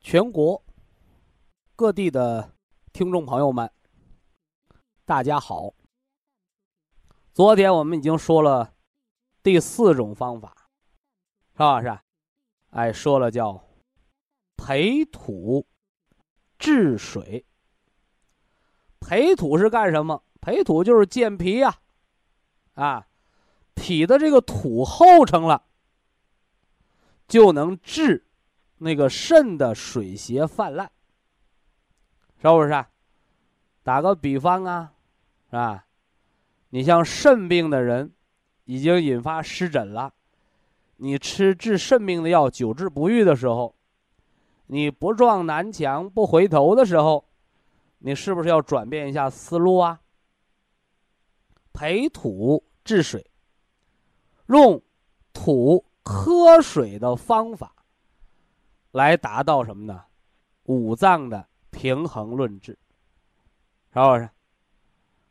全国各地的听众朋友们，大家好。昨天我们已经说了第四种方法，是吧？是，哎，说了叫培土治水。培土是干什么？培土就是健脾呀，啊，脾的这个土厚成了，就能治。那个肾的水邪泛滥，是不是？啊打个比方啊，是吧？你像肾病的人，已经引发湿疹了，你吃治肾病的药久治不愈的时候，你不撞南墙不回头的时候，你是不是要转变一下思路啊？培土治水，用土克水的方法。来达到什么呢？五脏的平衡论治，是不是？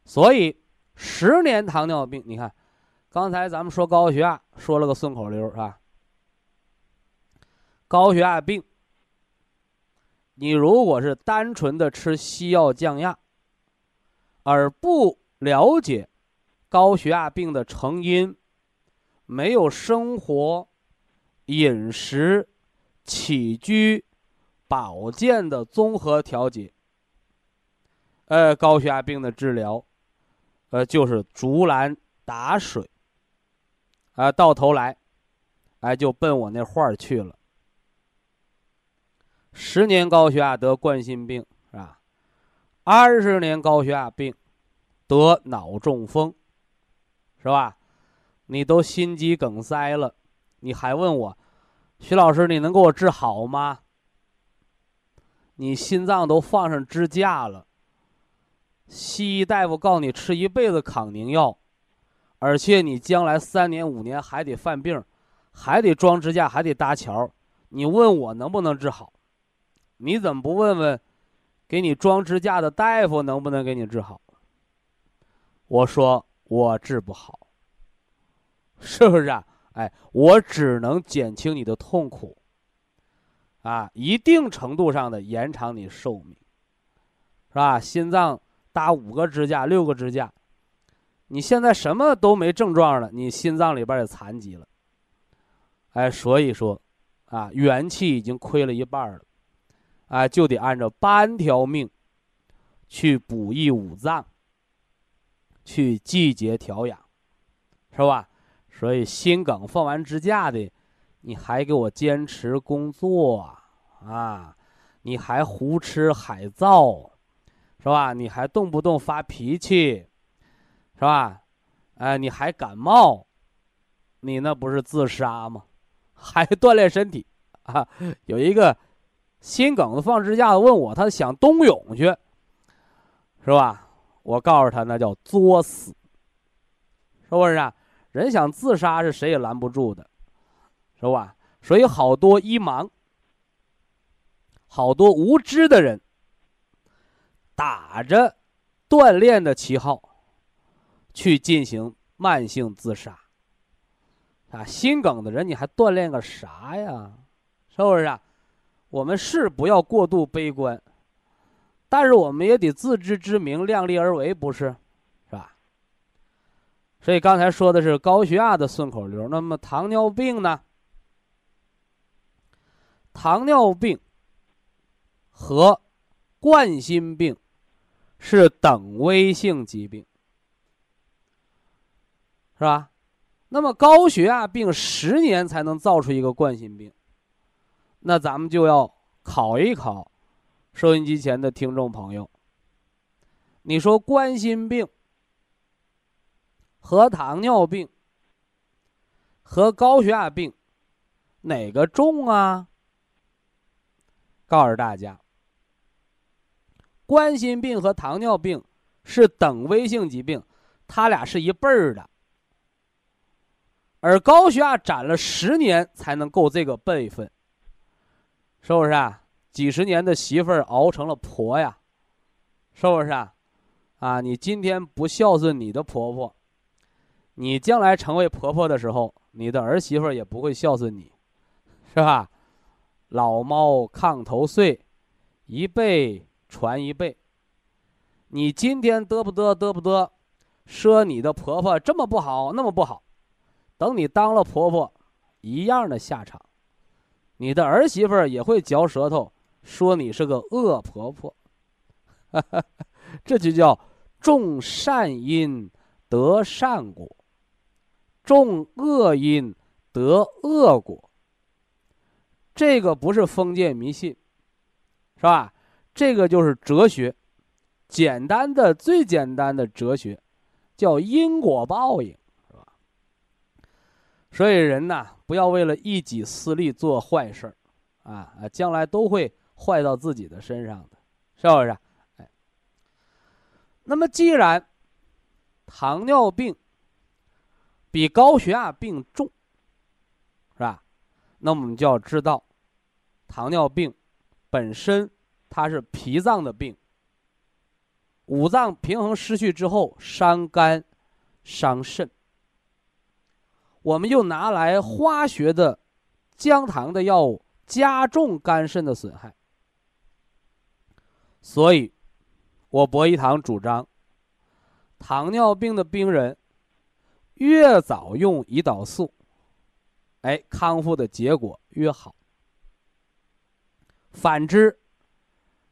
所以十年糖尿病，你看，刚才咱们说高血压，说了个顺口溜，是吧？高血压病，你如果是单纯的吃西药降压，而不了解高血压病的成因，没有生活饮食。起居、保健的综合调节，呃，高血压病的治疗，呃，就是竹篮打水，啊，到头来，哎，就奔我那话儿去了。十年高血压得冠心病是吧？二十年高血压病得脑中风，是吧？你都心肌梗塞了，你还问我？徐老师，你能给我治好吗？你心脏都放上支架了，西医大夫告诉你吃一辈子抗凝药，而且你将来三年五年还得犯病，还得装支架，还得搭桥。你问我能不能治好？你怎么不问问，给你装支架的大夫能不能给你治好？我说我治不好，是不是啊？哎，我只能减轻你的痛苦，啊，一定程度上的延长你寿命，是吧？心脏搭五个支架、六个支架，你现在什么都没症状了，你心脏里边也残疾了，哎，所以说，啊，元气已经亏了一半了，哎，就得按照半条命去补益五脏，去季节调养，是吧？所以心梗放完支架的，你还给我坚持工作啊？你还胡吃海造，是吧？你还动不动发脾气，是吧？哎，你还感冒，你那不是自杀吗？还锻炼身体啊？有一个心梗子放支架的问我，他想冬泳去，是吧？我告诉他，那叫作死，是不是啊？人想自杀是谁也拦不住的，是吧？所以好多一盲、好多无知的人，打着锻炼的旗号，去进行慢性自杀。啊，心梗的人你还锻炼个啥呀？是不是啊？我们是不要过度悲观，但是我们也得自知之明，量力而为，不是？所以刚才说的是高血压的顺口溜，那么糖尿病呢？糖尿病和冠心病是等危性疾病，是吧？那么高血压病十年才能造出一个冠心病，那咱们就要考一考收音机前的听众朋友。你说冠心病和糖尿病和高血压病哪个重啊？告诉大家，冠心病和糖尿病是等危性疾病，它俩是一辈儿的。而高血压攒了十年才能够这个辈分，是不是啊？几十年的媳妇儿熬成了婆呀，是不是啊？啊，你今天不孝顺你的婆婆，你将来成为婆婆的时候，你的儿媳妇也不会孝顺你，是吧？老猫炕头睡，一辈传一辈。你今天嘚不嘚嘚不嘚，说你的婆婆这么不好，那么不好。等你当了婆婆，一样的下场，你的儿媳妇也会嚼舌头，说你是个恶婆婆，这就叫种善因得善果，种恶因得恶果。这个不是封建迷信，是吧？这个就是哲学，简单的最简单的哲学，叫因果报应。是吧所以人呐，不要为了一己私利做坏事儿，啊啊，将来都会坏到自己的身上的，是不是？哎，那么既然糖尿病比高血压病重，是吧？那我们就要知道，糖尿病本身它是脾脏的病，五脏平衡失去之后，伤肝伤肾。我们又拿来化学的降糖的药物，加重肝肾的损害。所以，我博一堂主张，糖尿病的病人越早用胰岛素，哎，康复的结果越好。反之，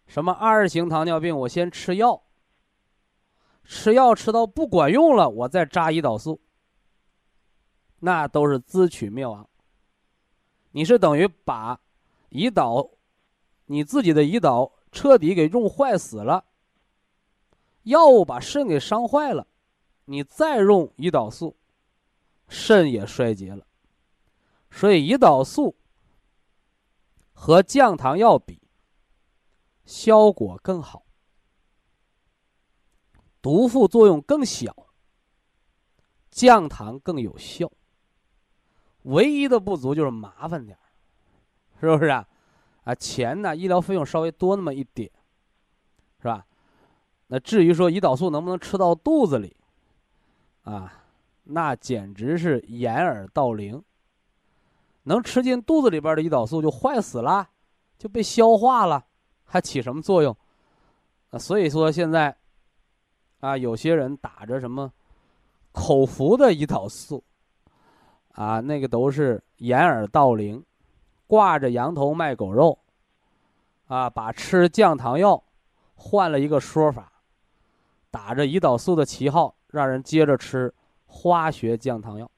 什么二型糖尿病，我先吃药，吃药吃到不管用了，我再扎胰岛素。那都是自取灭亡。你是等于把胰岛，你自己的胰岛彻底给用坏死了，药物把肾给伤坏了，你再用胰岛素，肾也衰竭了。所以胰岛素和降糖药比，效果更好，毒副作用更小，降糖更有效。唯一的不足就是麻烦点是不是啊？啊，钱呢？医疗费用稍微多那么一点，是吧？那至于说胰岛素能不能吃到肚子里，啊，那简直是掩耳盗铃。能吃进肚子里边的胰岛素就坏死了，就被消化了，还起什么作用？啊，所以说现在，啊，有些人打着什么口服的胰岛素。啊，那个都是掩耳盗铃，挂着羊头卖狗肉，啊，把吃降糖药换了一个说法，打着胰岛素的旗号，让人接着吃化学降糖药。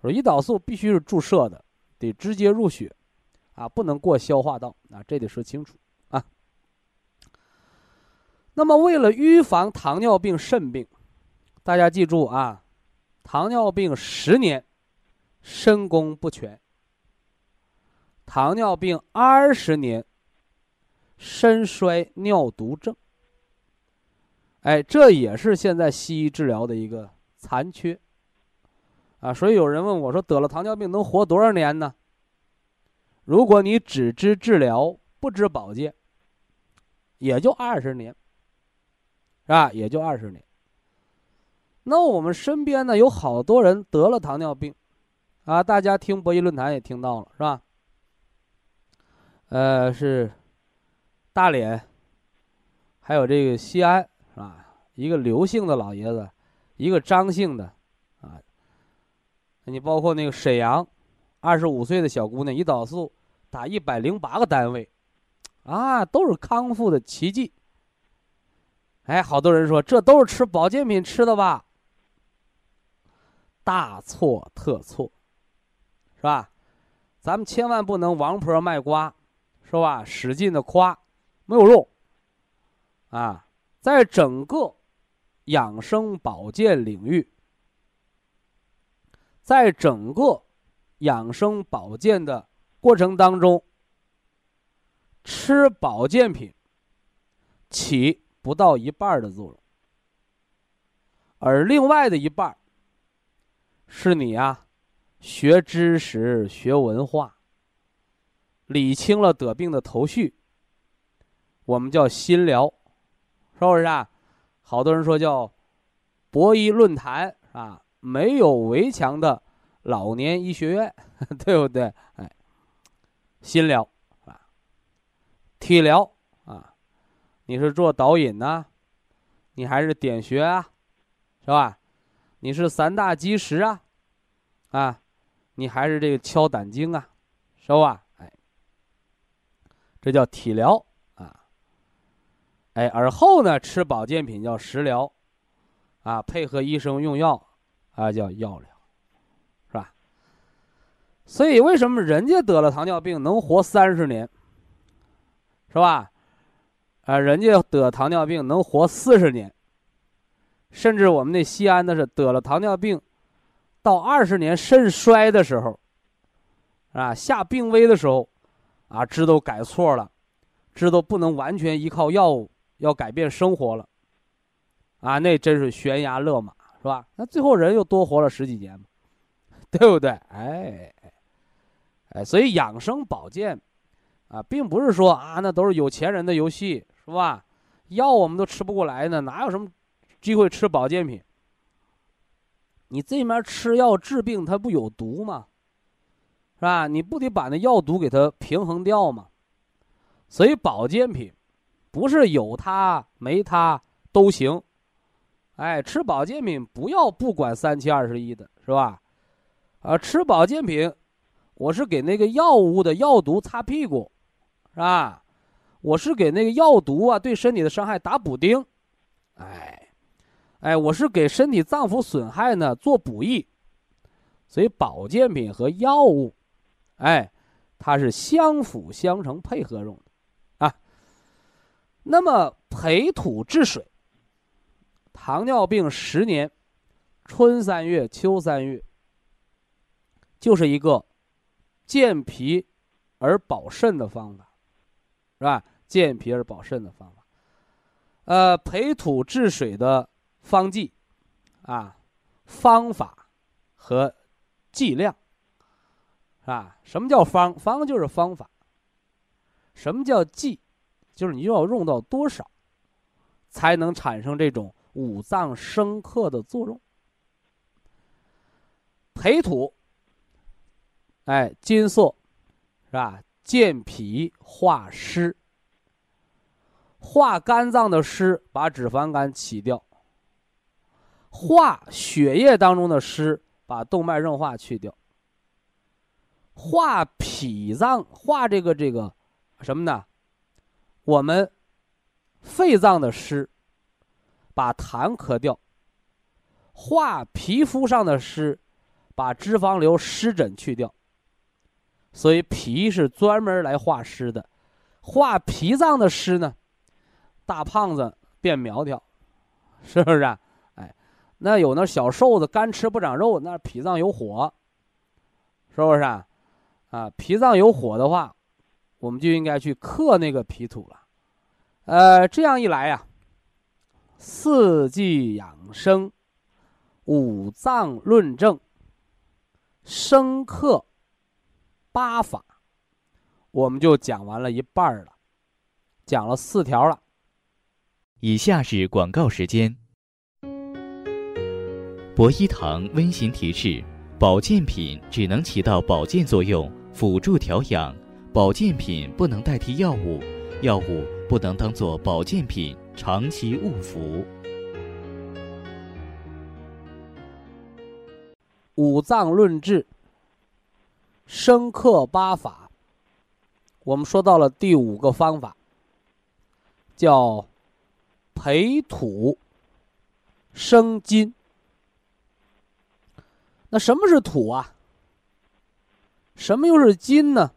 说胰岛素必须是注射的，得直接入血，啊，不能过消化道，啊，这得说清楚啊。那么，为了预防糖尿病肾病，大家记住啊，糖尿病十年。肾功不全，糖尿病二十年，肾衰尿毒症。哎，这也是现在西医治疗的一个残缺啊。所以有人问我说：“得了糖尿病能活多少年呢？”如果你只知治疗不知保健，也就二十年，是吧？也就二十年。那我们身边呢，有好多人得了糖尿病。啊，大家听博弈论坛也听到了是吧？呃，是大连，还有这个西安是吧？一个刘姓的老爷子，一个张姓的，啊，你包括那个沈阳，二十五岁的小姑娘，胰岛素打一百零八个单位，啊，都是康复的奇迹。哎，好多人说这都是吃保健品吃的吧？大错特错，是吧？咱们千万不能王婆卖瓜，是吧？使劲的夸，没有用。啊，在整个养生保健领域，在整个养生保健的过程当中，吃保健品起不到一半的作用，而另外的一半是你呀，学知识、学文化，理清了得病的头绪，我们叫心疗。是不是啊？好多人说叫博医论坛啊，没有围墙的老年医学院，对不对？哎，心疗啊，体疗啊，你是做导引呢，你还是点穴啊，是吧？你是三大基石啊，啊，你还是这个敲胆经啊，是吧？哎，这叫体疗。哎，而后呢，吃保健品叫食疗，啊，配合医生用药，啊，叫药疗，是吧？所以为什么人家得了糖尿病能活三十年，是吧？啊，人家得糖尿病能活四十年，甚至我们那西安的是得了糖尿病，到二十年肾衰的时候，啊，下病危的时候，啊，知道改错了，知道不能完全依靠药物。要改变生活了，啊，那真是悬崖勒马，是吧？那最后人又多活了十几年嘛，对不对？哎，哎，所以养生保健，啊，并不是说啊，那都是有钱人的游戏，是吧？药我们都吃不过来呢，哪有什么机会吃保健品？你这面吃药治病，它不有毒吗？是吧？你不得把那药毒给它平衡掉吗？所以保健品。不是有它没它都行，哎，吃保健品不要不管三七二十一的，是吧？啊，吃保健品，我是给那个药物的药毒擦屁股，是吧？我是给那个药毒啊对身体的伤害打补丁，哎，哎，我是给身体脏腑损害呢做补益，所以保健品和药物，哎，它是相辅相成配合用的。那么培土治水，糖尿病十年，春三月、秋三月，就是一个健脾而保肾的方法，是吧？健脾而保肾的方法。呃，培土治水的方剂，啊，方法和剂量，是吧？什么叫方？方就是方法。什么叫剂？就是你要用到多少，才能产生这种五脏生克的作用？培土，哎，金色，是吧？健脾化湿，化肝脏的湿，把脂肪肝起掉；化血液当中的湿，把动脉硬化去掉；化脾脏，化这个这个什么呢？我们肺脏的湿，把痰咳掉；化皮肤上的湿，把脂肪瘤、湿疹去掉。所以脾是专门来化湿的，化脾脏的湿呢，大胖子变苗条，是不是？啊？哎，那有那小瘦子干吃不长肉，那脾脏有火，是不是？啊，啊，脾脏有火的话。我们就应该去克那个脾土了，呃，这样一来呀，四季养生、五脏论证、生克八法，我们就讲完了一半了，讲了四条了。以下是广告时间。博一堂温馨提示：保健品只能起到保健作用，辅助调养。保健品不能代替药物，药物不能当做保健品长期误服。五脏论治，生克八法，我们说到了第五个方法，叫培土生金。那什么是土啊？什么又是金呢？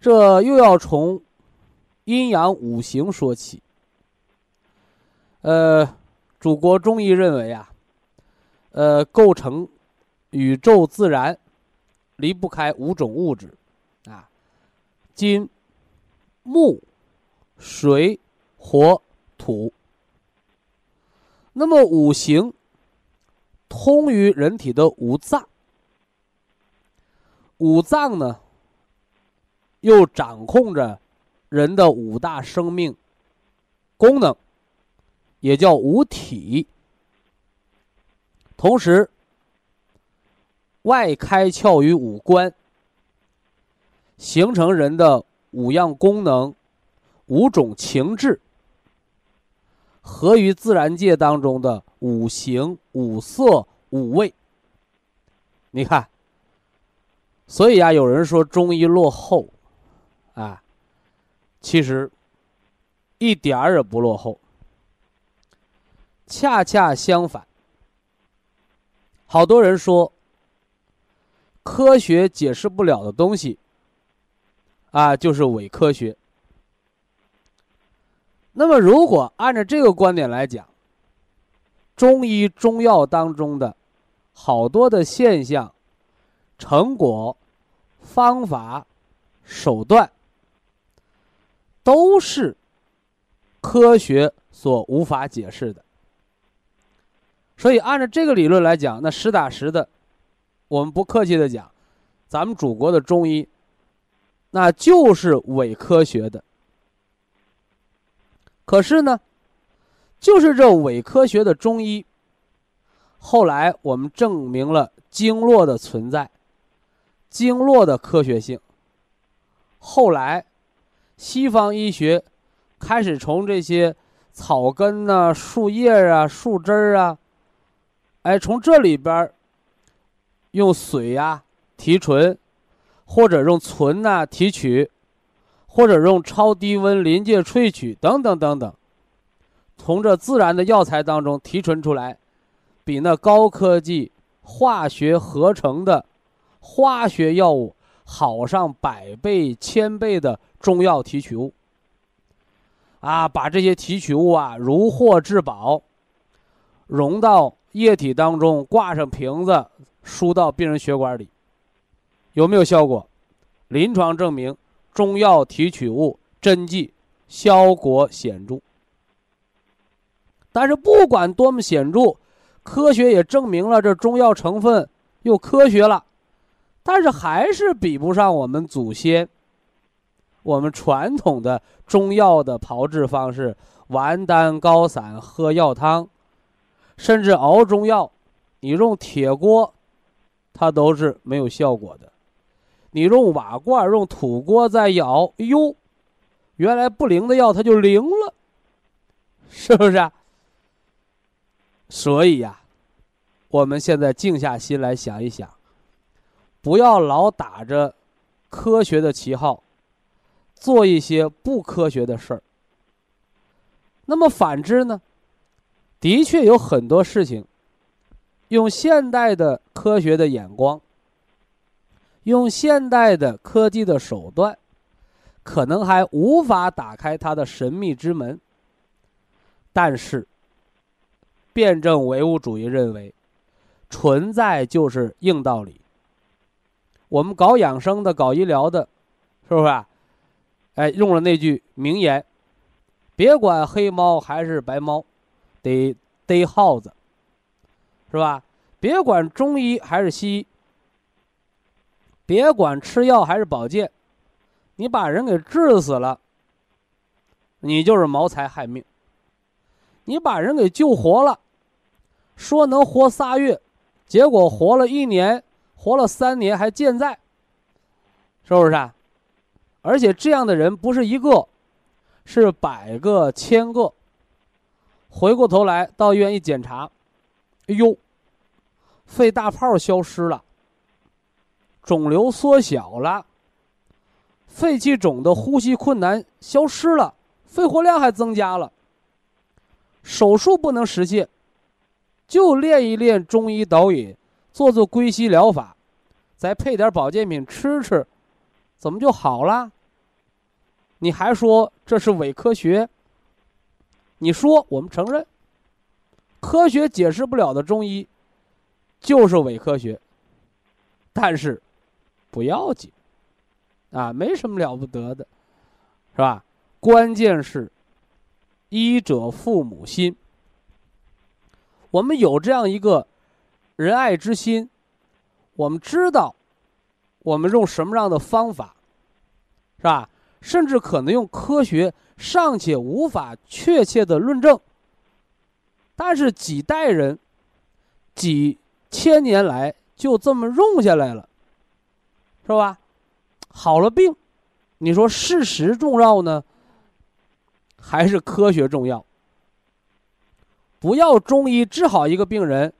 这又要从阴阳五行说起。呃，祖国中医认为啊，呃，构成宇宙自然离不开五种物质啊。金、木、水、火、土。那么五行通于人体的五脏，五脏呢又掌控着人的五大生命功能，也叫五体。同时，外开窍于五官。形成人的五样功能、五种情志，合于自然界当中的五行、五色、五味。你看，所以啊，有人说中医落后，啊，其实一点儿也不落后，恰恰相反。好多人说，科学解释不了的东西。啊，就是伪科学。那么，如果按照这个观点来讲，中医中药当中的好多的现象、成果、方法、手段，都是科学所无法解释的。所以，按照这个理论来讲，那实打实的，我们不客气的讲，咱们祖国的中医。那就是伪科学的。可是呢，就是这伪科学的中医，后来我们证明了经络的存在，经络的科学性。后来，西方医学开始从这些草根呐、树叶啊、树枝儿啊，哎，从这里边用水呀提纯。或者用醇呐提取，或者用超低温临界萃取等等等等，从这自然的药材当中提纯出来，比那高科技化学合成的化学药物好上百倍千倍的中药提取物。啊，把这些提取物啊如获至宝，溶到液体当中，挂上瓶子，输到病人血管里。有没有效果？临床证明，中药提取物针剂效果显著。但是不管多么显著，科学也证明了这中药成分又科学了，但是还是比不上我们祖先，我们传统的中药的炮制方式：丸丹高散、喝药汤，甚至熬中药，你用铁锅，它都是没有效果的。你用瓦罐、用土锅再舀，哎呦，原来不灵的药它就灵了，是不是？啊所以呀，我们现在静下心来想一想，不要老打着科学的旗号，做一些不科学的事儿。那么反之呢？的确有很多事情，用现代的科学的眼光。用现代的科技的手段，可能还无法打开它的神秘之门。但是，辩证唯物主义认为，存在就是硬道理。我们搞养生的、搞医疗的，是不是？啊？哎，用了那句名言：“别管黑猫还是白猫，得逮耗子。”是吧？别管中医还是西医。别管吃药还是保健，你把人给治死了，你就是谋财害命；你把人给救活了，说能活仨月，结果活了一年，活了三年还健在，是不是？啊？而且这样的人不是一个，是百个千个。回过头来到医院一检查，哎呦，肺大泡消失了。肿瘤缩小了，肺气肿的呼吸困难消失了，肺活量还增加了。手术不能实现，就练一练中医导引，做做归西疗法，再配点保健品吃吃，怎么就好了？你还说这是伪科学？你说我们承认，科学解释不了的中医就是伪科学，但是不要紧，啊，没什么了不得的，是吧？关键是医者父母心，我们有这样一个仁爱之心，我们知道我们用什么样的方法，是吧？甚至可能用科学尚且无法确切的论证，但是几代人、几千年来就这么用下来了，是吧？好了病，你说事实重要呢，还是科学重要？不要中医治好一个病人，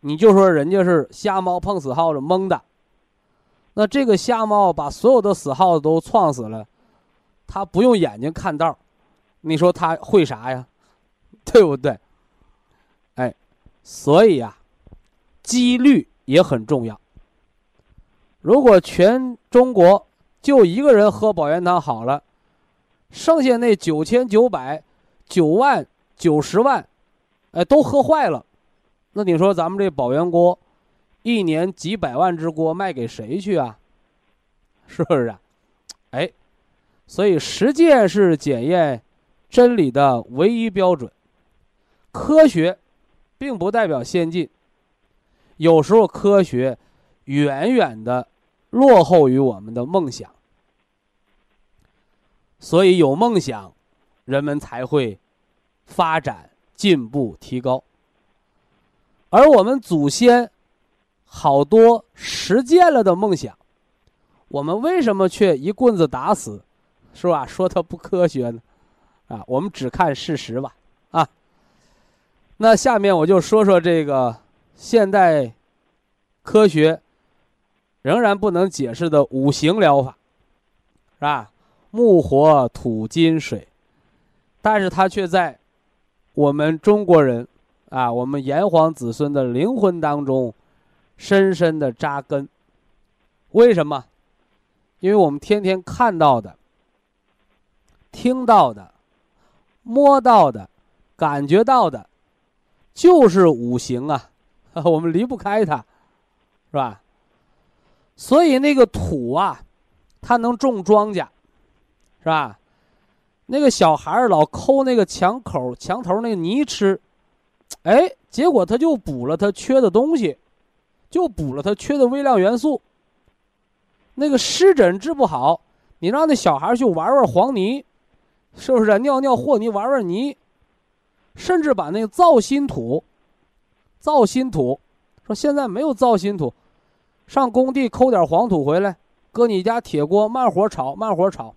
你就说人家是瞎猫碰死耗子蒙的，那这个瞎猫把所有的死耗子都撞死了。他不用眼睛看道你说他会啥呀？对不对？哎，所以呀，几率也很重要。如果全中国就一个人喝保元汤好了，剩下那九千九百九万九十万，哎，都喝坏了，那你说咱们这保元锅，一年几百万只锅卖给谁去啊？是不是？哎。所以，实践是检验真理的唯一标准。科学并不代表先进，有时候科学远远的落后于我们的梦想。所以，有梦想，人们才会发展、进步、提高。而我们祖先好多实践了的梦想，我们为什么却一棍子打死？是吧？说它不科学呢，啊，我们只看事实吧，啊。那下面我就说说这个现代科学仍然不能解释的五行疗法，是吧？木、火、土、金、水，但是它却在我们中国人啊，我们炎黄子孙的灵魂当中深深的扎根。为什么？因为我们天天看到的。听到的、摸到的、感觉到的，就是五行啊，我们离不开它，是吧？所以那个土啊，它能种庄稼，是吧？那个小孩儿老抠那个墙口、墙头那个泥吃，哎，结果他就补了他缺的东西，就补了他缺的微量元素。那个湿疹治不好，你让那小孩去玩玩黄泥。是不是尿尿和泥玩玩泥，甚至把那个造新土，造新土，说现在没有造新土，上工地抠点黄土回来，搁你家铁锅慢火炒，慢火炒，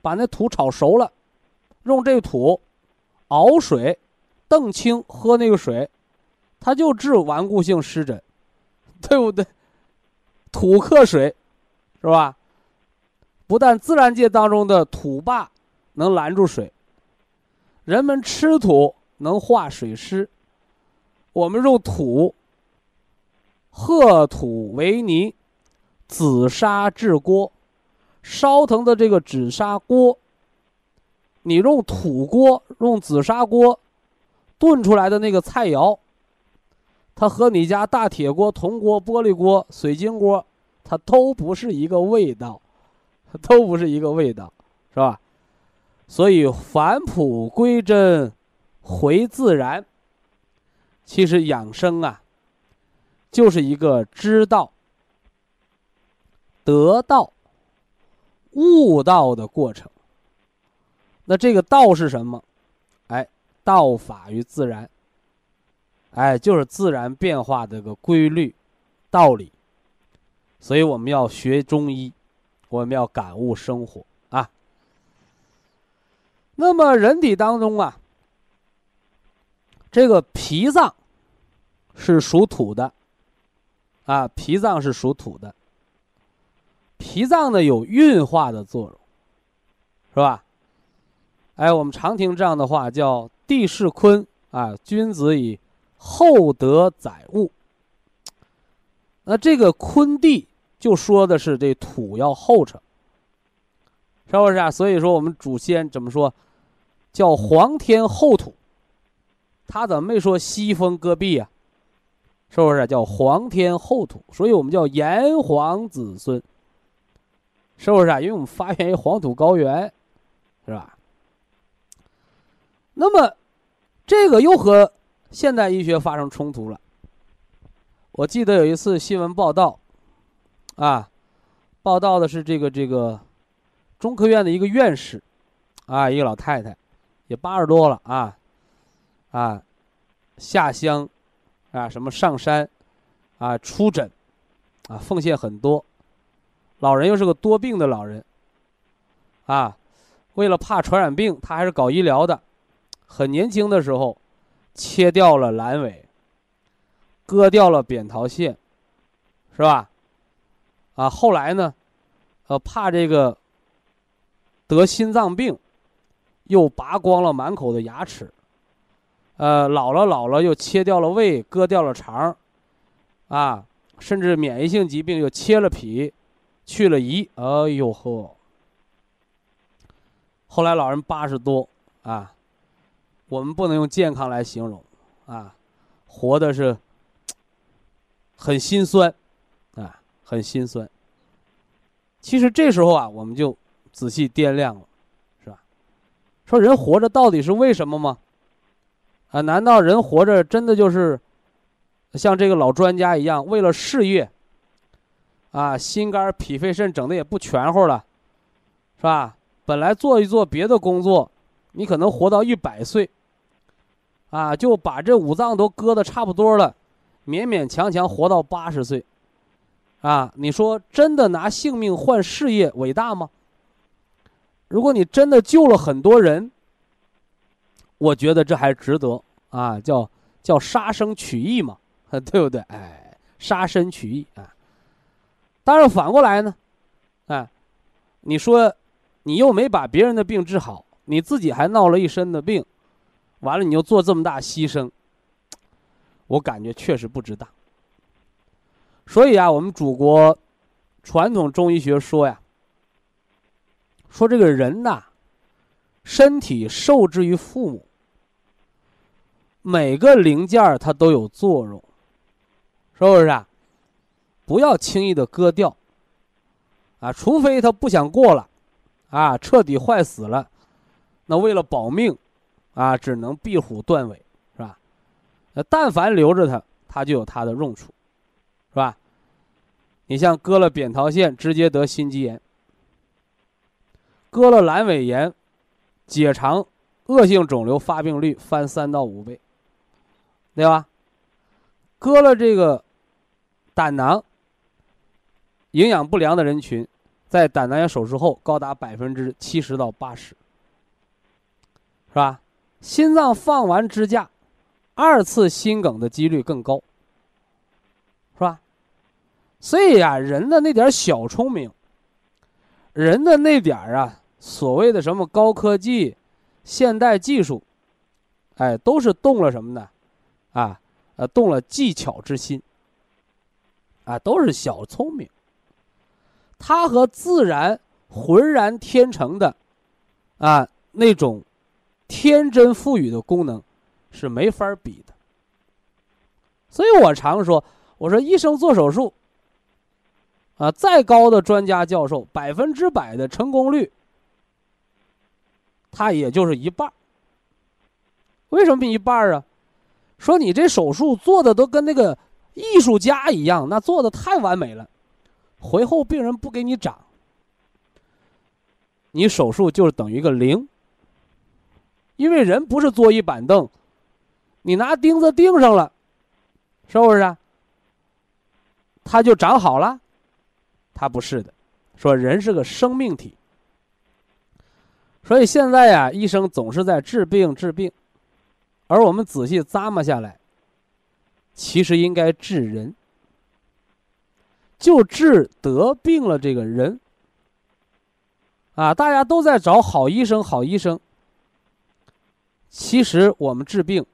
把那土炒熟了，用这土熬水，澄清喝那个水，它就治顽固性湿疹，对不对？土克水，是吧？不但自然界当中的土坝能拦住水，人们吃土能化水湿，我们用土褐土为泥，紫砂制锅，烧腾的这个紫砂锅，你用土锅用紫砂锅炖出来的那个菜肴，它和你家大铁锅、铜锅、玻璃锅、水晶锅，它都不是一个味道。都不是一个味道，是吧？所以返璞归真，回自然。其实养生啊，就是一个知道、得到、悟道的过程。那这个道是什么？哎，道法于自然。哎，就是自然变化的个规律、道理。所以我们要学中医。我们要感悟生活啊。那么人体当中啊，这个脾脏是属土的，啊，脾脏是属土的。脾脏呢有运化的作用，是吧？哎，我们常听这样的话，叫“地势坤啊，君子以厚德载物”。那这个坤地就说的是这土要厚实，是不是啊？所以说我们祖先怎么说，叫“皇天厚土”，他怎么没说“西风戈壁”呀？是不是叫“皇天厚土”？所以我们叫炎黄子孙，是不是啊？因为我们发源于黄土高原，是吧？那么，这个又和现代医学发生冲突了。我记得有一次新闻报道，啊，报道的是这个这个中科院的一个院士，啊，一个老太太，也八十多了啊，啊，下乡，啊，什么上山，啊，出诊，啊，奉献很多。老人又是个多病的老人，啊，为了怕传染病，他还是搞医疗的，很年轻的时候，切掉了阑尾。割掉了扁桃腺，是吧？啊，后来呢，呃，怕这个得心脏病，又拔光了满口的牙齿，呃，老了老了又切掉了胃，割掉了肠，啊，甚至免疫性疾病又切了脾，去了胰，哎呦呵！后来老人八十多啊，我们不能用健康来形容啊，活的是。很心酸，啊，很心酸。其实这时候啊，我们就仔细掂量了，是吧？说人活着到底是为什么吗？啊，难道人活着真的就是像这个老专家一样，为了事业？啊，心肝脾肺肾整的也不全乎了，是吧？本来做一做别的工作，你可能活到一百岁，啊，就把这五脏都割的差不多了。勉勉强强活到八十岁，啊，你说真的拿性命换事业伟大吗？如果你真的救了很多人，我觉得这还值得啊，叫叫杀生取义嘛，对不对？哎，杀身取义啊。当然反过来呢，哎，你说你又没把别人的病治好，你自己还闹了一身的病，完了你又做这么大牺牲。我感觉确实不值当，所以啊，我们祖国传统中医学说呀，说这个人呐，身体受之于父母，每个零件它都有作用，是不是啊？不要轻易的割掉，啊，除非他不想过了，啊，彻底坏死了，那为了保命，啊，只能壁虎断尾。是吧那但凡留着它，它就有它的用处，是吧？你像割了扁桃腺，直接得心肌炎；割了阑尾炎，结肠恶性肿瘤发病率翻三到五倍，对吧？割了这个胆囊，营养不良的人群，在胆囊炎手术后高达百分之七十到八十，是吧？心脏放完支架。二次心梗的几率更高，是吧？所以呀，人的那点小聪明，人的那点儿啊，所谓的什么高科技、现代技术，哎，都是动了什么呢？啊，呃，动了技巧之心，啊，都是小聪明。它和自然浑然天成的，啊，那种天真赋予的功能。是没法比的，所以我常说，我说医生做手术，啊，再高的专家教授，百分之百的成功率，他也就是一半为什么一半啊？说你这手术做的都跟那个艺术家一样，那做的太完美了，回后病人不给你长，你手术就是等于一个零，因为人不是坐一板凳。你拿钉子钉上了，是不是啊？它就长好了？它不是的，说人是个生命体，所以现在呀，医生总是在治病治病，而我们仔细咂摸下来，其实应该治人。就治得病了这个人。啊，大家都在找好医生，好医生。其实我们治病，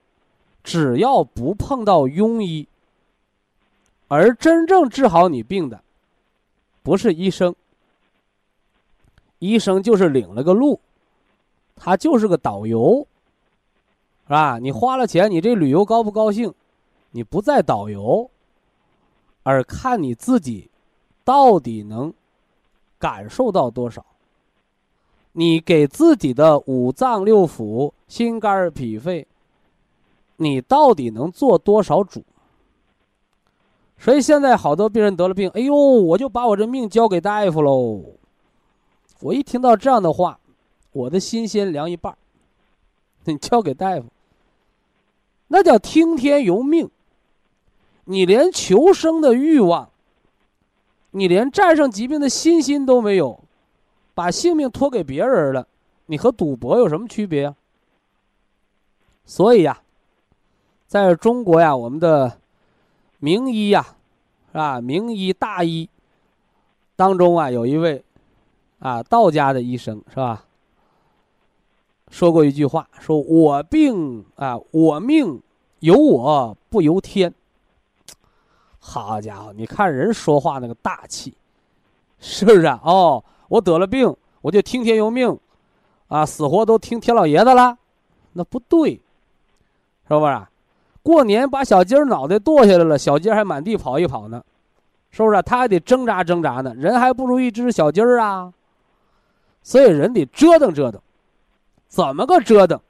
只要不碰到庸医，而真正治好你病的，不是医生。医生就是领了个路，他就是个导游，是吧？你花了钱，你这旅游高不高兴？你不在导游，而看你自己到底能感受到多少。你给自己的五脏六腑、心肝脾肺，你到底能做多少主？所以现在好多病人得了病，哎呦，我就把我这命交给大夫喽。我一听到这样的话，我的心先凉一半。你交给大夫，那叫听天由命。你连求生的欲望，你连战胜疾病的信心都没有。把性命托给别人了，你和赌博有什么区别啊？所以呀，在中国呀，我们的名医呀，是吧？名医大医当中啊，有一位啊道家的医生，是吧？说过一句话，说我病啊，我命由我不由天。好家伙，你看人说话那个大气，是不是啊？哦。我得了病，我就听天由命，啊，死活都听天老爷子了，那不对，是不是？过年把小鸡儿脑袋剁下来了，小鸡儿还满地跑一跑呢，是不是？他还得挣扎挣扎呢，人还不如一只小鸡儿啊。所以人得折腾折腾，怎么个折腾？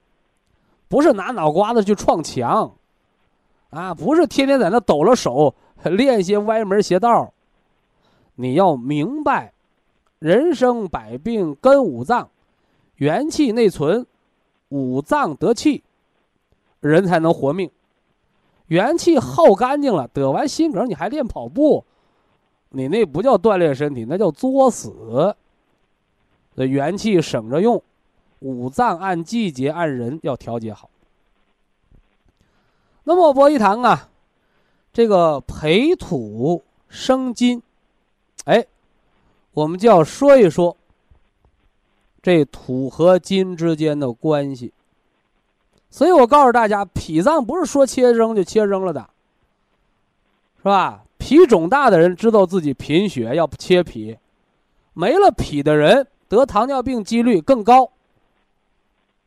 不是拿脑瓜子去撞墙，啊，不是天天在那抖了手练些歪门邪道，你要明白。人生百病根五脏，元气内存，五脏得气，人才能活命。元气耗干净了，得完心梗你还练跑步，你那不叫锻炼身体，那叫作死。那元气省着用，五脏按季节按人要调节好。那么博一堂啊，这个培土生金，哎。我们就要说一说这土和金之间的关系，所以我告诉大家，脾脏不是说切扔就切扔了的，是吧？脾肿大的人知道自己贫血，要切脾；没了脾的人得糖尿病几率更高，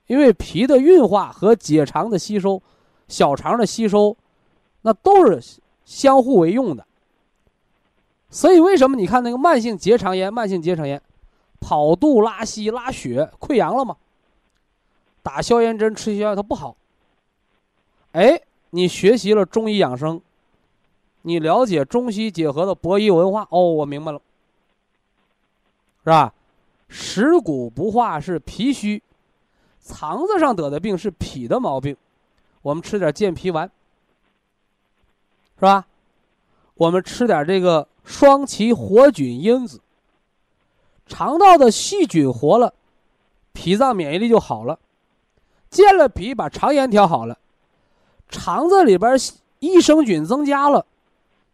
因为脾的运化和结肠的吸收、小肠的吸收，那都是相互为用的。所以，为什么你看那个慢性结肠炎、慢性结肠炎，跑肚、拉稀、拉血、溃疡了吗？打消炎针、吃消炎它不好。哎，你学习了中医养生，你了解中西结合的博医文化，哦，我明白了，是吧？食谷不化是脾虚，肠子上得的病是脾的毛病，我们吃点健脾丸，是吧？我们吃点这个。双歧活菌因子，肠道的细菌活了，脾脏免疫力就好了。健了脾，把肠炎调好了，肠子里边益生菌增加了，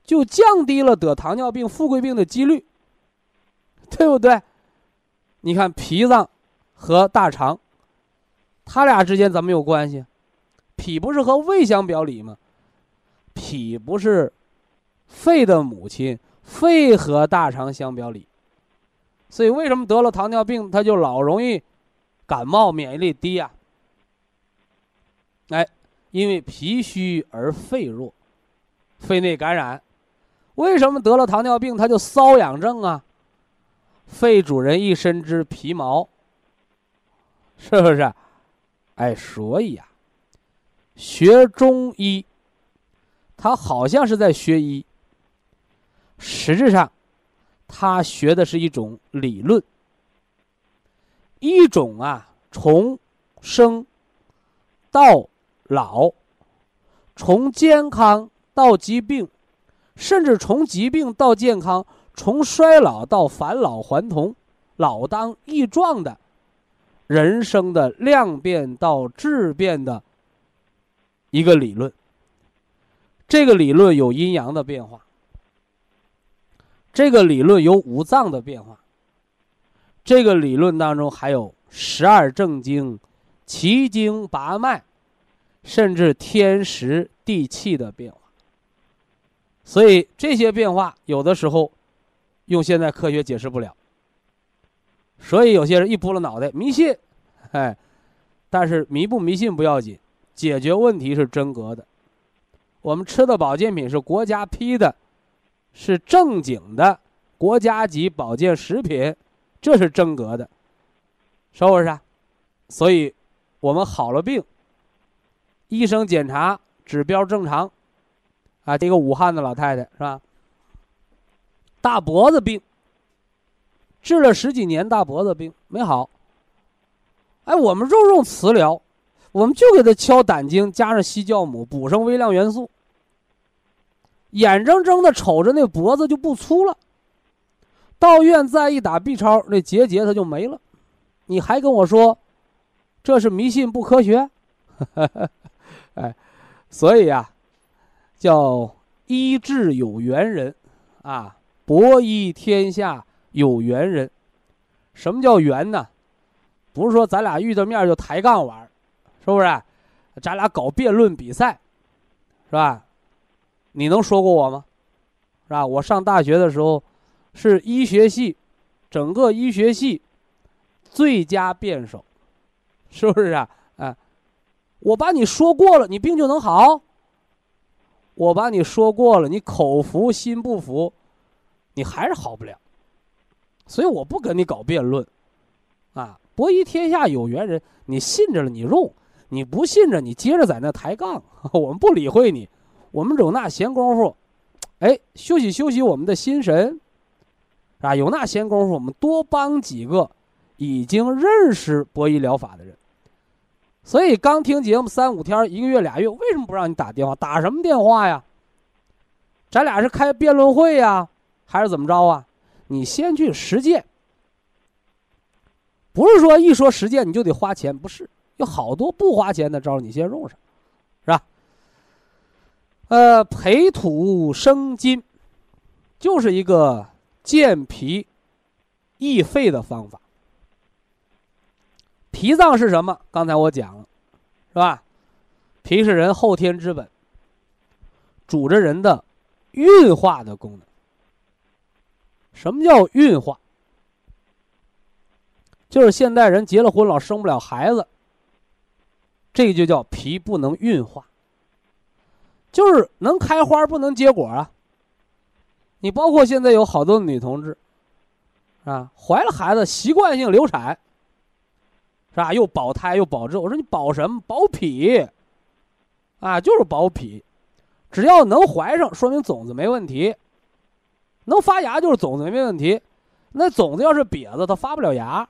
就降低了得糖尿病、富贵病的几率，对不对？你看脾脏和大肠，它俩之间怎么有关系？脾不是和胃相表里吗？脾不是肺的母亲。肺和大肠相表里，所以为什么得了糖尿病，他就老容易感冒，免疫力低呀？哎，因为脾虚而肺弱，肺内感染。为什么得了糖尿病，他就瘙痒症啊？肺主人一身之皮毛，是不是？哎，所以啊，学中医，他好像是在学医。实质上，他学的是一种理论，一种啊，从生到老，从健康到疾病，甚至从疾病到健康，从衰老到返老还童、老当益壮的人生的量变到质变的一个理论。这个理论有阴阳的变化。这个理论有五脏的变化，这个理论当中还有十二正经、奇经八脉，甚至天时地气的变化。所以这些变化有的时候用现在科学解释不了。所以有些人一拨了脑袋迷信，哎，但是迷不迷信不要紧，解决问题是真格的。我们吃的保健品是国家批的，是正经的国家级保健食品，这是真格的，是不是？所以，我们好了病，医生检查指标正常，啊，这个武汉的老太太是吧？大脖子病。治了十几年大脖子病没好。哎，我们就用磁疗，我们就给他敲胆经，加上西酵母，补上微量元素。眼睁睁的瞅着那脖子就不粗了。到院再一打 B 超，那结节它就没了。你还跟我说，这是迷信不科学？哎，所以呀，叫医治有缘人，啊，博医天下。有缘人，什么叫缘呢？不是说咱俩遇到面就抬杠玩是不是？咱俩搞辩论比赛，是吧？你能说过我吗？是吧？我上大学的时候，是医学系，整个医学系最佳辩手，是不是啊？我把你说过了，你病就能好。我把你说过了，你口服心不服，你还是好不了。所以我不跟你搞辩论，啊，博弈天下有缘人，你信着了你用，你不信着你接着在那抬杠，我们不理会你，我们有那闲工夫，哎，休息休息我们的心神，啊，有那闲工夫，我们多帮几个已经认识博弈疗法的人。所以刚听节目三五天、一个月、俩月，为什么不让你打电话？打什么电话呀？咱俩是开辩论会呀，还是怎么着啊？你先去实践，不是说一说实践你就得花钱，不是有好多不花钱的招你先用上，是吧？呃，培土生金，就是一个健脾益肺的方法。脾脏是什么？刚才我讲了，是吧？脾是人后天之本，主着人的运化的功能。什么叫运化？就是现代人结了婚老生不了孩子，这就叫脾不能运化。就是能开花不能结果啊。你包括现在有好多女同志，啊，怀了孩子习惯性流产，是吧？又保胎又保质，我说你保什么？保脾，啊，就是保脾，只要能怀上，说明种子没问题。能发芽就是种子没问题，那种子要是瘪子，它发不了芽。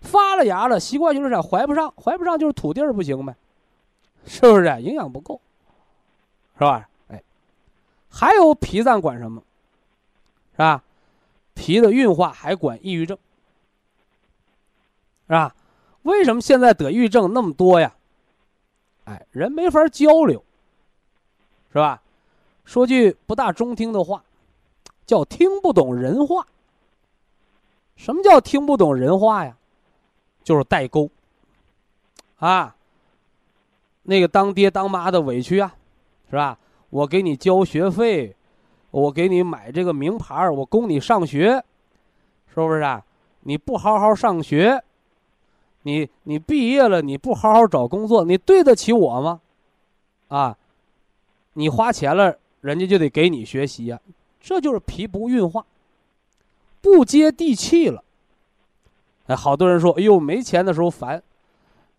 发了芽了，习惯性流产怀不上，怀不上就是土地儿不行呗，是不是？营养不够，是吧？哎，还有脾脏管什么？是吧？脾的运化还管抑郁症，是吧？为什么现在得抑郁症那么多呀？哎，人没法交流，是吧？说句不大中听的话。叫听不懂人话。什么叫听不懂人话呀？就是代沟。啊，那个当爹当妈的委屈啊，是吧？我给你交学费，我给你买这个名牌我供你上学，是不是啊？你不好好上学，你你毕业了你不好好找工作，你对得起我吗？啊，你花钱了，人家就得给你学习呀。这就是脾不运化，不接地气了。哎，好多人说：“哎呦，没钱的时候烦，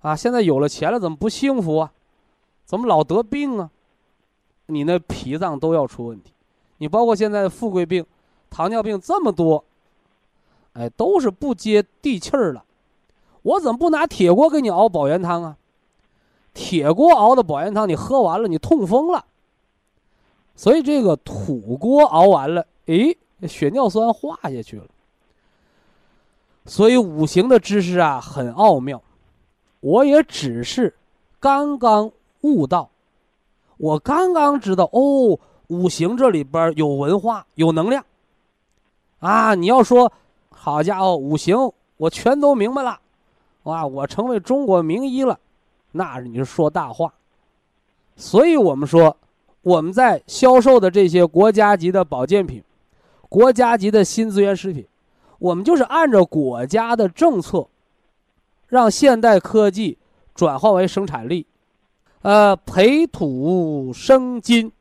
啊，现在有了钱了，怎么不幸福啊？怎么老得病啊？你那脾脏都要出问题。你包括现在的富贵病、糖尿病这么多，哎，都是不接地气儿了。我怎么不拿铁锅给你熬保元汤啊？铁锅熬的保元汤，你喝完了，你痛风了。”所以这个土锅熬完了，诶，血尿酸化下去了。所以五行的知识啊很奥妙，我也只是刚刚悟到，我刚刚知道哦，五行这里边有文化，有能量，啊，你要说，好家伙，五行我全都明白了，哇，我成为中国名医了，那是你是说大话。所以我们说，我们在销售的这些国家级的保健品、国家级的新资源食品，我们就是按照国家的政策，让现代科技转化为生产力，呃，培土生金。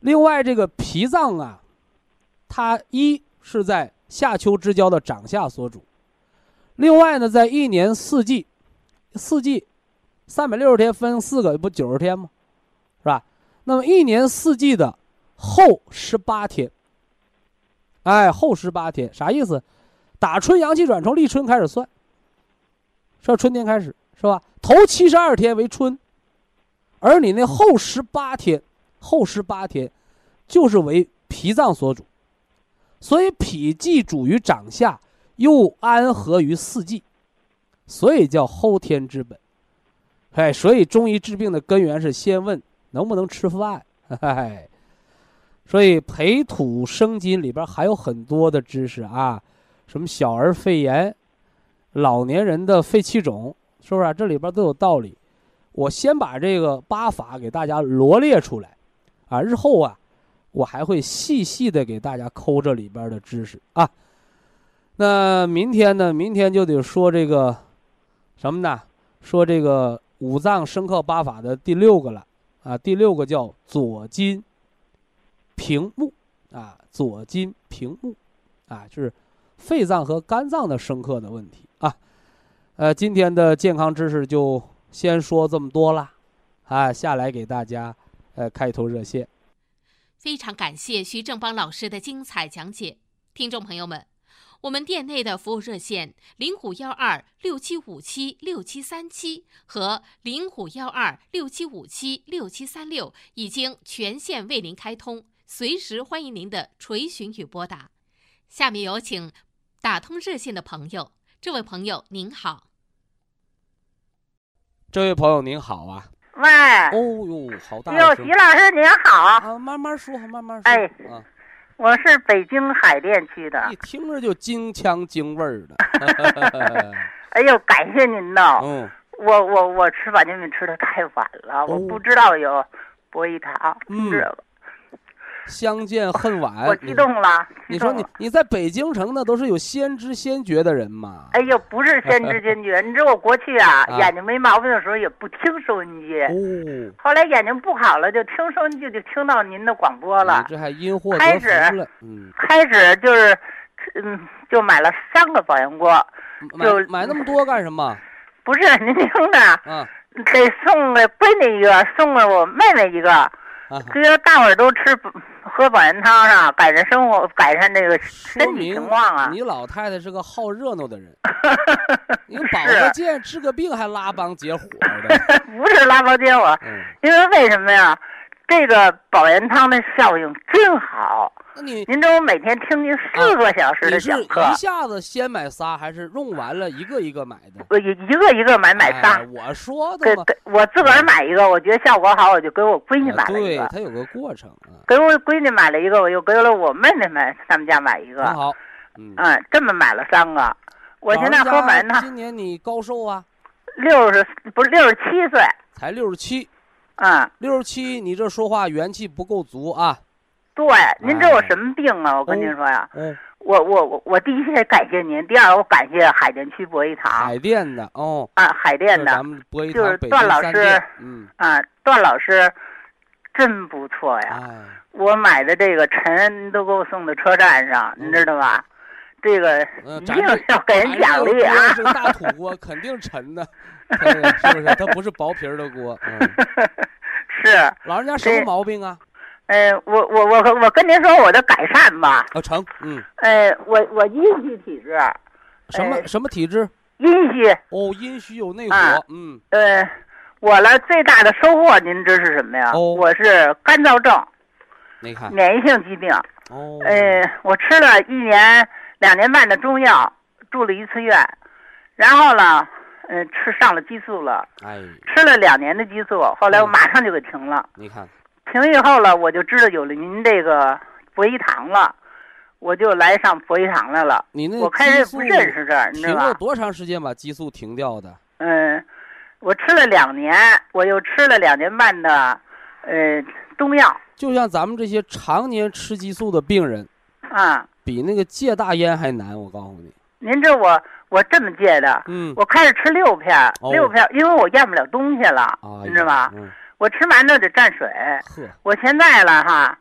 另外，这个脾脏啊，它一是在夏秋之交的长夏所主，另外呢，在一年四季，四季，三百六十天分四个，不九十天吗？是吧？那么一年四季的后十八天，哎，后十八天啥意思？打春阳气转从立春开始算，说春天开始是吧？头七十二天为春，而你那后十八天。后十八天，就是为脾脏所主，所以脾既主于长夏，又安和于四季，所以叫后天之本。哎，所以中医治病的根源是先问能不能吃饭。哎，所以培土生金里边还有很多的知识啊，什么小儿肺炎、老年人的肺气肿，是不是？这里边都有道理。我先把这个八法给大家罗列出来。啊，日后啊，我还会细细的给大家抠这里边的知识啊。那明天呢？明天就得说这个什么呢？说这个五脏生克八法的第六个了啊。第六个叫左金平目啊，左金平目啊，就是肺脏和肝脏的生克的问题啊。呃，今天的健康知识就先说这么多了啊，下来给大家。呃，开头热线，非常感谢徐正邦老师的精彩讲解。听众朋友们，我们店内的服务热线零五幺二六七五七六七三七和零五幺二六七五七六七三六已经全线为您开通，随时欢迎您的垂询与拨打。下面有请打通热线的朋友，这位朋友您好，这位朋友您好啊。喂，哦呦，好大哟，徐老师您好。啊，慢慢说，慢慢说。哎，啊，我是北京海淀区的。一听着就京腔京味儿的。哎呦，感谢您呐。嗯。我我我吃保健品吃的太晚了，我不知道有博益堂，知道吧？相见恨晚，我激动了。你说你你在北京城那都是有先知先觉的人嘛？哎呦，不是先知先觉，你知道我过去啊，眼睛没毛病的时候也不听收音机。哦。后来眼睛不好了，就听收音机，就听到您的广播了。这还因祸得福了。嗯。开始就是，嗯，就买了三个保阳锅。就买那么多干什么？不是您听着。嗯。给送给闺女一个，送给我妹妹一个。只要大伙儿都吃喝保元汤啊，改善生活，改善这个身体情况啊。你老太太是个好热闹的人，你保个健治个病还拉帮结伙的。不是拉帮结伙，因为为什么呀？这个保元汤的效应真好。那你您这我每天听您四个小时的讲课，一下子先买仨，还是用完了一个一个买的？我一一个一个买，买仨。我说的嘛，我自个儿买一个，我觉得效果好，我就给我闺女买了一个。对，它有个过程。给我闺女买了一个，我又给了我妹妹们，他们家买一个。好，嗯，这么买了三个。我现在喝保元汤。今年你高寿啊？六十不是六十七岁？才六十七。嗯，六十七，你这说话元气不够足啊。对，您知道我什么病啊？我跟您说呀，我我我我第一先感谢您，第二我感谢海淀区博益堂。海淀的哦，啊，海淀的，咱们博益堂就是段老师，嗯，啊，段老师，真不错呀。我买的这个陈都给我送到车站上，你知道吧？这个一定要给人奖励啊！这个大土锅肯定沉的，是不是？它不是薄皮儿的锅。是。老人家什么毛病啊？呃，我我我我跟您说我的改善吧。啊，成，嗯。呃，我我阴虚体质。什么什么体质？阴虚。哦，阴虚有内火。嗯。呃，我呢最大的收获，您知是什么呀？哦。我是干燥症。你看。免疫性疾病。哦。呃，我吃了一年两年半的中药，住了一次院，然后呢，嗯，吃上了激素了。哎。吃了两年的激素，后来我马上就给停了。你看。停以后了，我就知道有了您这个博医堂了，我就来上博医堂来了。你那我开始不认识这儿，你知道吧？停了多长时间把激素停掉的？嗯，我吃了两年，我又吃了两年半的，呃，中药。就像咱们这些常年吃激素的病人，啊，比那个戒大烟还难。我告诉你，您这我我这么戒的，嗯，我开始吃六片，六片，因为我咽不了东西了，你知道吧？我吃馒头得蘸水。我现在了哈。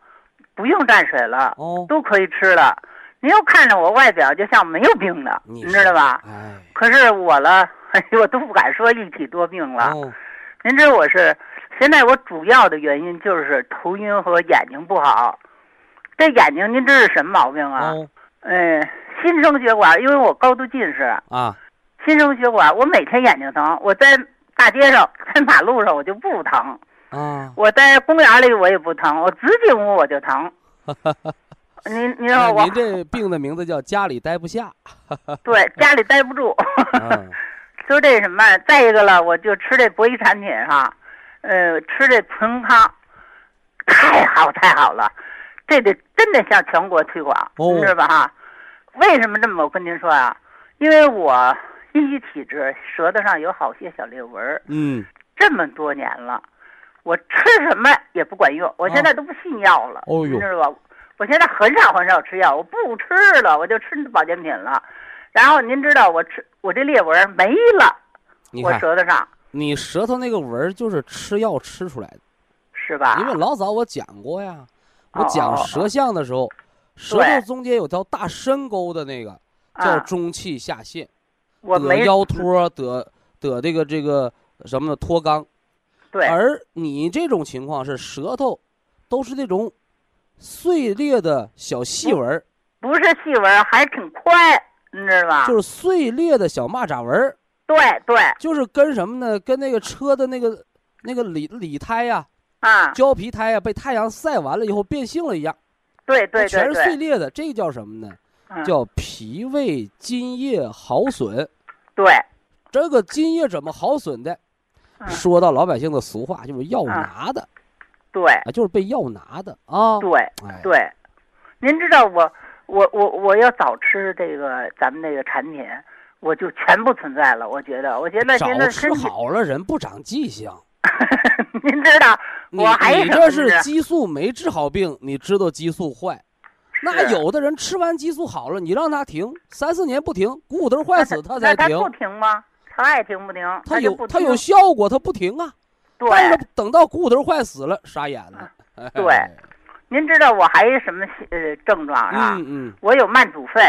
不用蘸水了，哦，都可以吃了。您又看着我外表就像没有病的，你知道吧？哎，可是我了，哎，我都不敢说一体多病了。哦，您知道我是现在我主要的原因就是头晕和眼睛不好。这眼睛您这是什么毛病啊？哦，嗯，新生血管，因为我高度近视啊，新生血管，我每天眼睛疼。我在大街上，在马路上，我就不疼。啊！我在公园里我也不疼，我直进屋我就疼。您您说我，您这病的名字叫家里待不下。对，家里待不住。就这什么，再一个了，我就吃这博医产品哈，呃，吃这普荣康，太好太好了，这得真得向全国推广，你知道吧哈？为什么这么我跟您说啊？因为我阴虚体质，舌头上有好些小裂纹嗯，这么多年了。我吃什么也不管用，我现在都不信药了，哦你知道吧？我现在很少很少吃药，我不吃了，我就吃保健品了。然后您知道我吃我这裂纹没了，我舌头上，你舌头那个纹就是吃药吃出来的，是吧？因为老早我讲过呀，我讲舌象的时候，舌头中间有条大深沟的那个叫中气下陷，得腰托，得得这个这个什么的？脱肛。对而你这种情况是舌头，都是那种碎裂的小细纹儿，不是细纹，还挺宽，你知道吧？就是碎裂的小蚂蚱纹儿。对对，就是跟什么呢？跟那个车的那个那个里里胎呀，啊，胶皮胎呀，被太阳晒完了以后变性了一样。对对对，全是碎裂的，这叫什么呢？叫脾胃津液耗损。对，这个津液怎么耗损的？说到老百姓的俗话，就是药拿的，对，就是被药拿的啊。对对，您知道我我我我要早吃这个咱们这个产品，我就全不存在了。我觉得，我觉得现在吃好了人不长记性。您知道，我还你这是激素没治好病，你知道激素坏。那有的人吃完激素好了，你让他停三四年不停，骨头坏死他才停。不停吗？他爱停不停，他有他有效果，他不停啊。对，等到骨头坏死了，傻眼了。对，您知道我还有什么呃症状啊？嗯嗯。我有慢阻肺，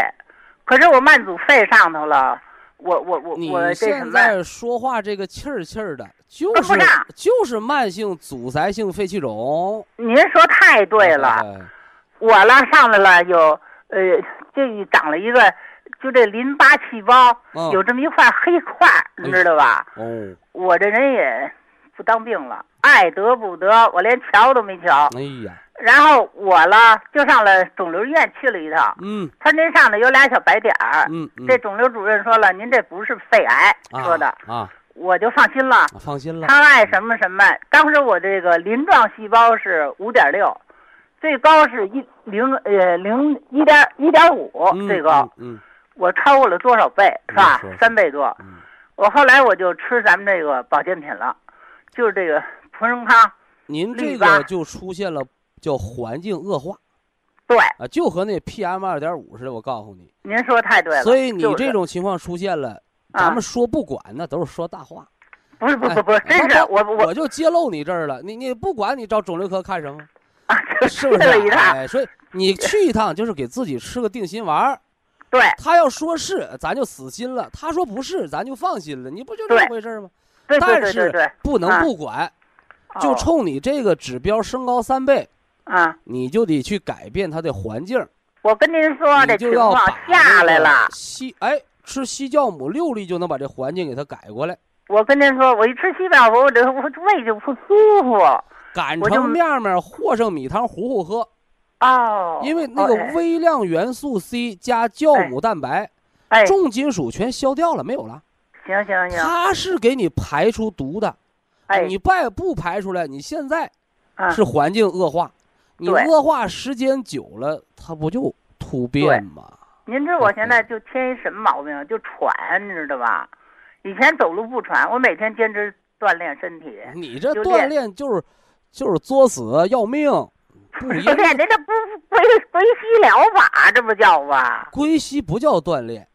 可是我慢阻肺上头了，我我我我？现在说话这个气儿气儿的，就是就是慢性阻塞性肺气肿。您说太对了，我了上来了有呃，就长了一个。就这淋巴细胞有这么一块黑块，你知道吧？哦，我这人也不当病了，爱得不得，我连瞧都没瞧。哎呀！然后我了就上了肿瘤医院去了一趟。嗯。他您上头有俩小白点儿。嗯。这肿瘤主任说了，您这不是肺癌，说的。啊。我就放心了。放心了。他爱什么什么。当时我这个鳞状细胞是五点六，最高是一零呃零一点一点五最高。嗯。我超过了多少倍是吧？三倍多。嗯，我后来我就吃咱们这个保健品了，就是这个普生康。您这个就出现了叫环境恶化。对。啊，就和那 PM 二点五似的，我告诉你。您说太对了。所以你这种情况出现了，咱们说不管那都是说大话。不是不不不，真是我我就揭露你这儿了。你你不管你找肿瘤科看什么？啊，是不是？哎，所以你去一趟就是给自己吃个定心丸儿。对他要说是，咱就死心了；他说不是，咱就放心了。你不就这么回事吗？对对但是不能不管，就冲你这个指标升高三倍，啊，你就得去改变它的环境。我跟您说，这情况下来了。西哎，吃西酵母六粒就能把这环境给它改过来。我跟您说，我一吃西酵母，我这我胃就不舒服。擀成面面，和上米汤糊糊喝。哦，因为那个微量元素 C 加酵母蛋白，哎，重金属全消掉了，没有了。行行行，它是给你排出毒的，哎，你不不排出来，你现在是环境恶化，你恶化时间久了，它不就突变吗。您知道我现在就添一什么毛病？就喘，你知道吧？以前走路不喘，我每天坚持锻炼身体。你这锻炼就是就是作死要命。不练，这这不归归西疗法，这不叫吧？归西不叫锻炼。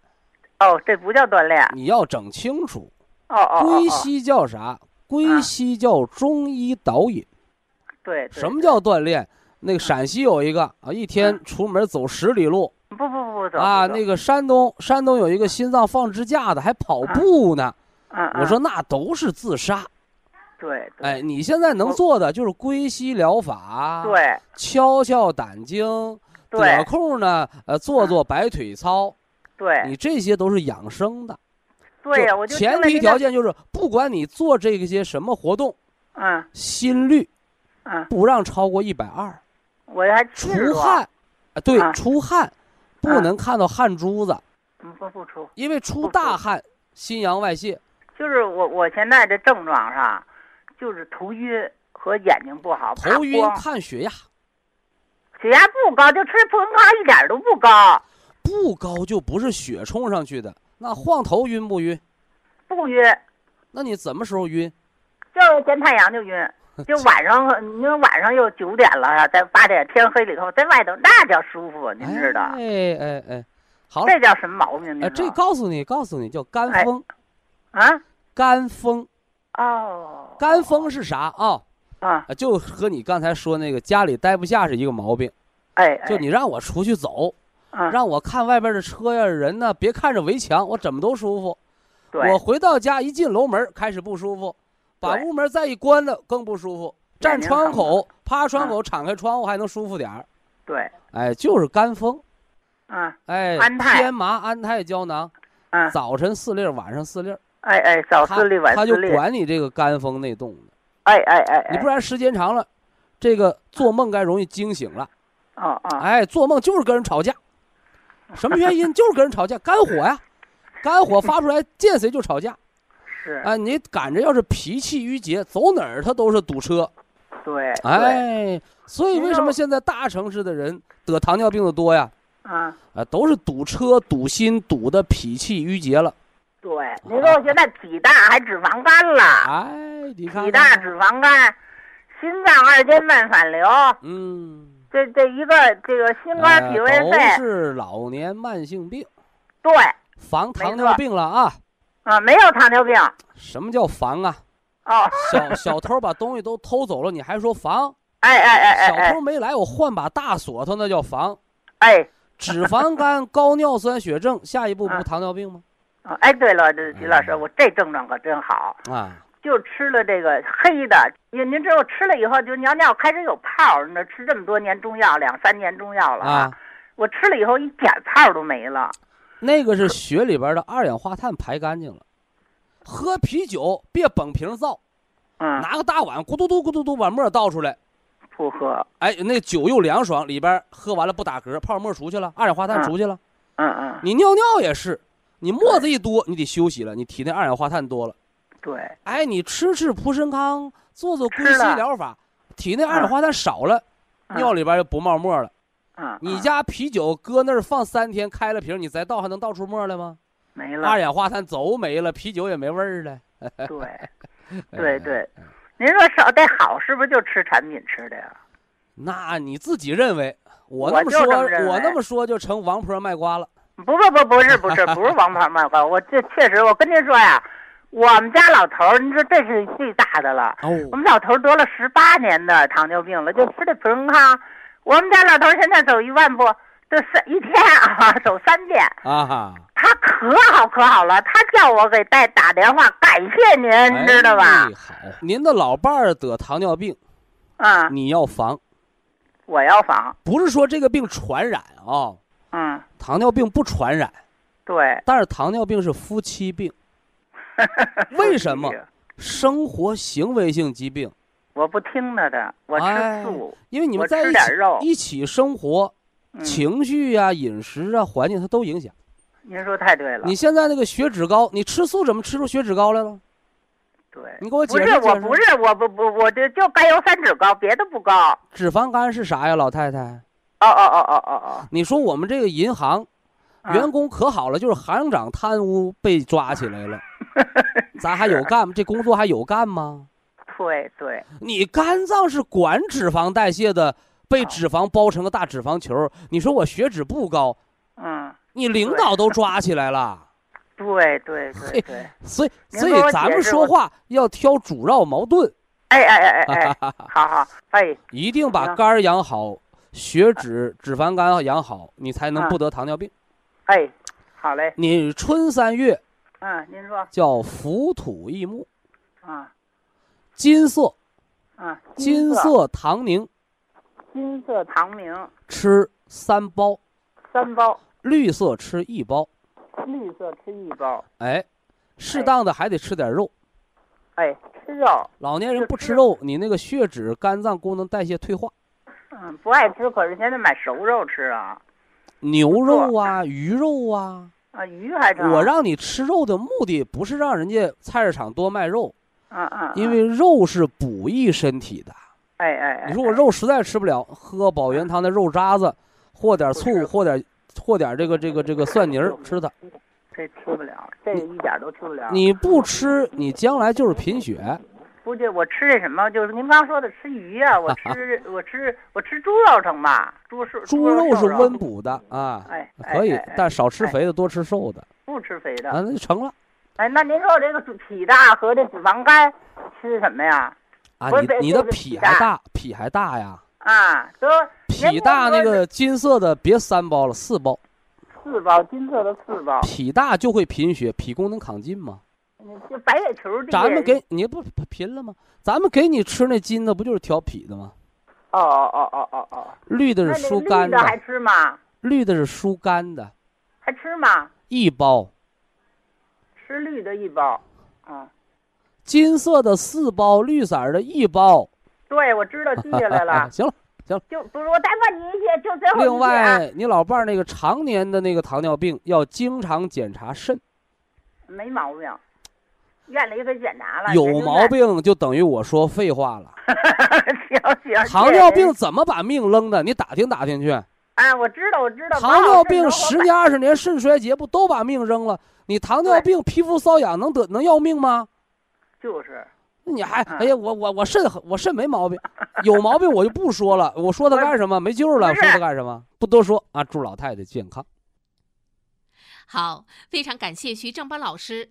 哦，这不叫锻炼。你要整清楚。哦哦。归西叫啥？归西叫中医导引。对。什么叫锻炼？那个陕西有一个啊，一天出门走十里路。不不不不走。啊，那个山东，山东有一个心脏放支架的，还跑步呢。嗯。我说那都是自杀。对。哎，你现在能做的就是归西疗法。对。敲敲胆经。得空呢，呃，做做摆腿操。对。你这些都是养生的。对呀，我就前提条件就是，不管你做这些什么活动，嗯，心率，嗯，不让超过一百二。我还出汗，啊，对，出汗，不能看到汗珠子。不不出。因为出大汗，心阳外泄。就是我我现在的症状上，就是头晕和眼睛不好。头晕看血压。血压不高，就吃普康一点都不高。不高就不是血冲上去的。那晃头晕不晕？不晕。那你什么时候晕？就见太阳就晕，就晚上，你说晚上又九点了，在八点天黑里头，在外头那叫舒服，您知道？哎哎哎，好。这叫什么毛病？哎，这告诉你，告诉你叫肝风。啊？肝风。哦。肝风是啥啊？啊。就和你刚才说那个家里待不下是一个毛病。哎。就你让我出去走。让我看外边的车呀人呢，别看着围墙，我怎么都舒服。我回到家一进楼门开始不舒服，把屋门再一关了更不舒服。站窗口，趴窗口敞开窗户还能舒服点儿。对，哎，就是肝风。啊，哎，安泰天麻安泰胶囊。嗯，早晨四粒，晚上四粒。哎哎，早四粒，晚。他就管你这个肝风内动的。哎哎哎，你不然时间长了，这个做梦该容易惊醒了。哦哦。哎，做梦就是跟人吵架。什么原因？就是跟人吵架，肝火呀，肝火发出来，见谁就吵架。是啊，你赶着要是脾气郁结，走哪儿他都是堵车。对。哎，所以为什么现在大城市的人得糖尿病的多呀？啊。啊，都是堵车、堵心、堵的脾气郁结了。对，你说我现在体大还脂肪肝了。哎，你看。体大脂肪肝，心脏二尖瓣反流。嗯。这这一个这个心肝脾胃肺都是老年慢性病，对，防糖尿病了啊！啊，没有糖尿病。什么叫防啊？哦，小小偷把东西都偷走了，你还说防？哎哎哎哎！小偷没来，我换把大锁头，那叫防。哎，脂肪肝、高尿酸血症，下一步不糖尿病吗？啊，哎，对了，这徐老师，我这症状可真好啊。就吃了这个黑的，您您知道吃了以后就尿尿开始有泡，你这吃这么多年中药，两三年中药了啊，我吃了以后一点泡都没了。那个是血里边的二氧化碳排干净了。喝啤酒别崩瓶造，嗯，拿个大碗咕嘟嘟咕嘟嘟把沫倒出来。不喝。哎，那酒又凉爽，里边喝完了不打嗝，泡沫出去了，二氧化碳出去了。嗯嗯。你尿尿也是，你沫子一多，你得休息了，你体内二氧化碳多了。对，哎，你吃吃蒲参康，做做归西疗法，体内二氧化碳少了，尿里边就不冒沫了。嗯，你家啤酒搁那儿放三天，开了瓶，你再倒还能倒出沫来吗？没了，二氧化碳走没了，啤酒也没味儿了。对，对对，您说少得好，是不是就吃产品吃的呀？那你自己认为，我那么说，我那么说就成王婆卖瓜了。不不不，不是不是不是王牌卖瓜，我这确实，我跟您说呀。我们家老头儿，你说这是最大的了。哦，我们老头儿得了十八年的糖尿病了，就吃的普通康。我们家老头儿现在走一万步，这三一天啊，走三遍。啊哈，他可好可好了，他叫我给带打电话感谢您，知道吧？好，您的老伴儿得糖尿病，啊，你要防。我要防。不是说这个病传染啊。嗯。糖尿病不传染。对。但是糖尿病是夫妻病。为什么生活行为性疾病？我不听他的，我吃素，因为你们在一起一起生活，情绪呀、饮食啊、环境它都影响。您说太对了。你现在那个血脂高，你吃素怎么吃出血脂高来了？对，你给我解释解释。不是，我不是，我不不，我这就甘油三酯高，别的不高。脂肪肝是啥呀，老太太？哦哦哦哦哦哦！你说我们这个银行，员工可好了，就是行长贪污被抓起来了，咱还有干吗？这工作还有干吗？对对。你肝脏是管脂肪代谢的，被脂肪包成个大脂肪球。你说我血脂不高，嗯，你领导都抓起来了。对对对对。所以所以咱们说话要挑主绕矛盾。哎哎哎哎哎，好好哎，一定把肝养好。血脂、脂肪肝养好，你才能不得糖尿病。哎，好嘞。你春三月，嗯，您说叫浮土易木，啊，金色，啊，金色糖凝，金色糖凝，吃三包，三包，绿色吃一包，绿色吃一包。哎，适当的还得吃点肉。哎，吃肉。老年人不吃肉，你那个血脂、肝脏功能代谢退化。嗯，不爱吃，可是现在买熟肉吃啊，牛肉啊，鱼肉啊。啊，鱼还成。我让你吃肉的目的不是让人家菜市场多卖肉，嗯嗯，因为肉是补益身体的。哎哎，你说我肉实在吃不了，喝保元汤的肉渣子，和点醋，和点和点这个这个这个蒜泥儿吃的。这吃不了，这个一点都吃不了。你不吃，你将来就是贫血。不就我吃这什么？就是您刚说的吃鱼呀，我吃 我吃我吃猪肉成吧？猪是猪肉是温补的啊，哎，可以，但少吃肥的，多吃瘦的。不吃肥的啊，那就成了。哎，那您说这个脾大和这脂肪肝吃什么呀？啊，你你的脾还大，脾还大呀？啊，得脾大那个金色的别三包了，四包。四包金色的四包。脾大就会贫血，脾功能亢进吗？就白血球，咱们给你不贫了吗？咱们给你吃那金子，不就是调脾的吗？哦哦哦哦哦哦。绿的是疏肝的，还吃吗？绿的是疏肝的，还吃吗？一包。吃绿的一包，嗯。金色的四包，绿色的一包。对，我知道，记下来了。行了，行了。就不是我再问你一些，就最后另外，你老伴儿那个常年的那个糖尿病，要经常检查肾。没毛病。院里给检查了，有毛病就等于我说废话了。行行，糖尿病怎么把命扔的？你打听打听去。哎，我知道，我知道。糖尿病十年二十年肾衰竭不都把命扔了？你糖尿病皮肤瘙痒能得能要命吗？就是。你还哎呀，我我我肾我肾没毛病，有毛病我就不说了。我说它干什么？没救了，说它干什么？不多说啊！祝老太太健康。好，非常感谢徐正邦老师。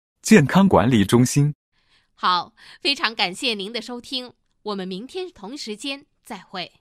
健康管理中心，好，非常感谢您的收听，我们明天同时间再会。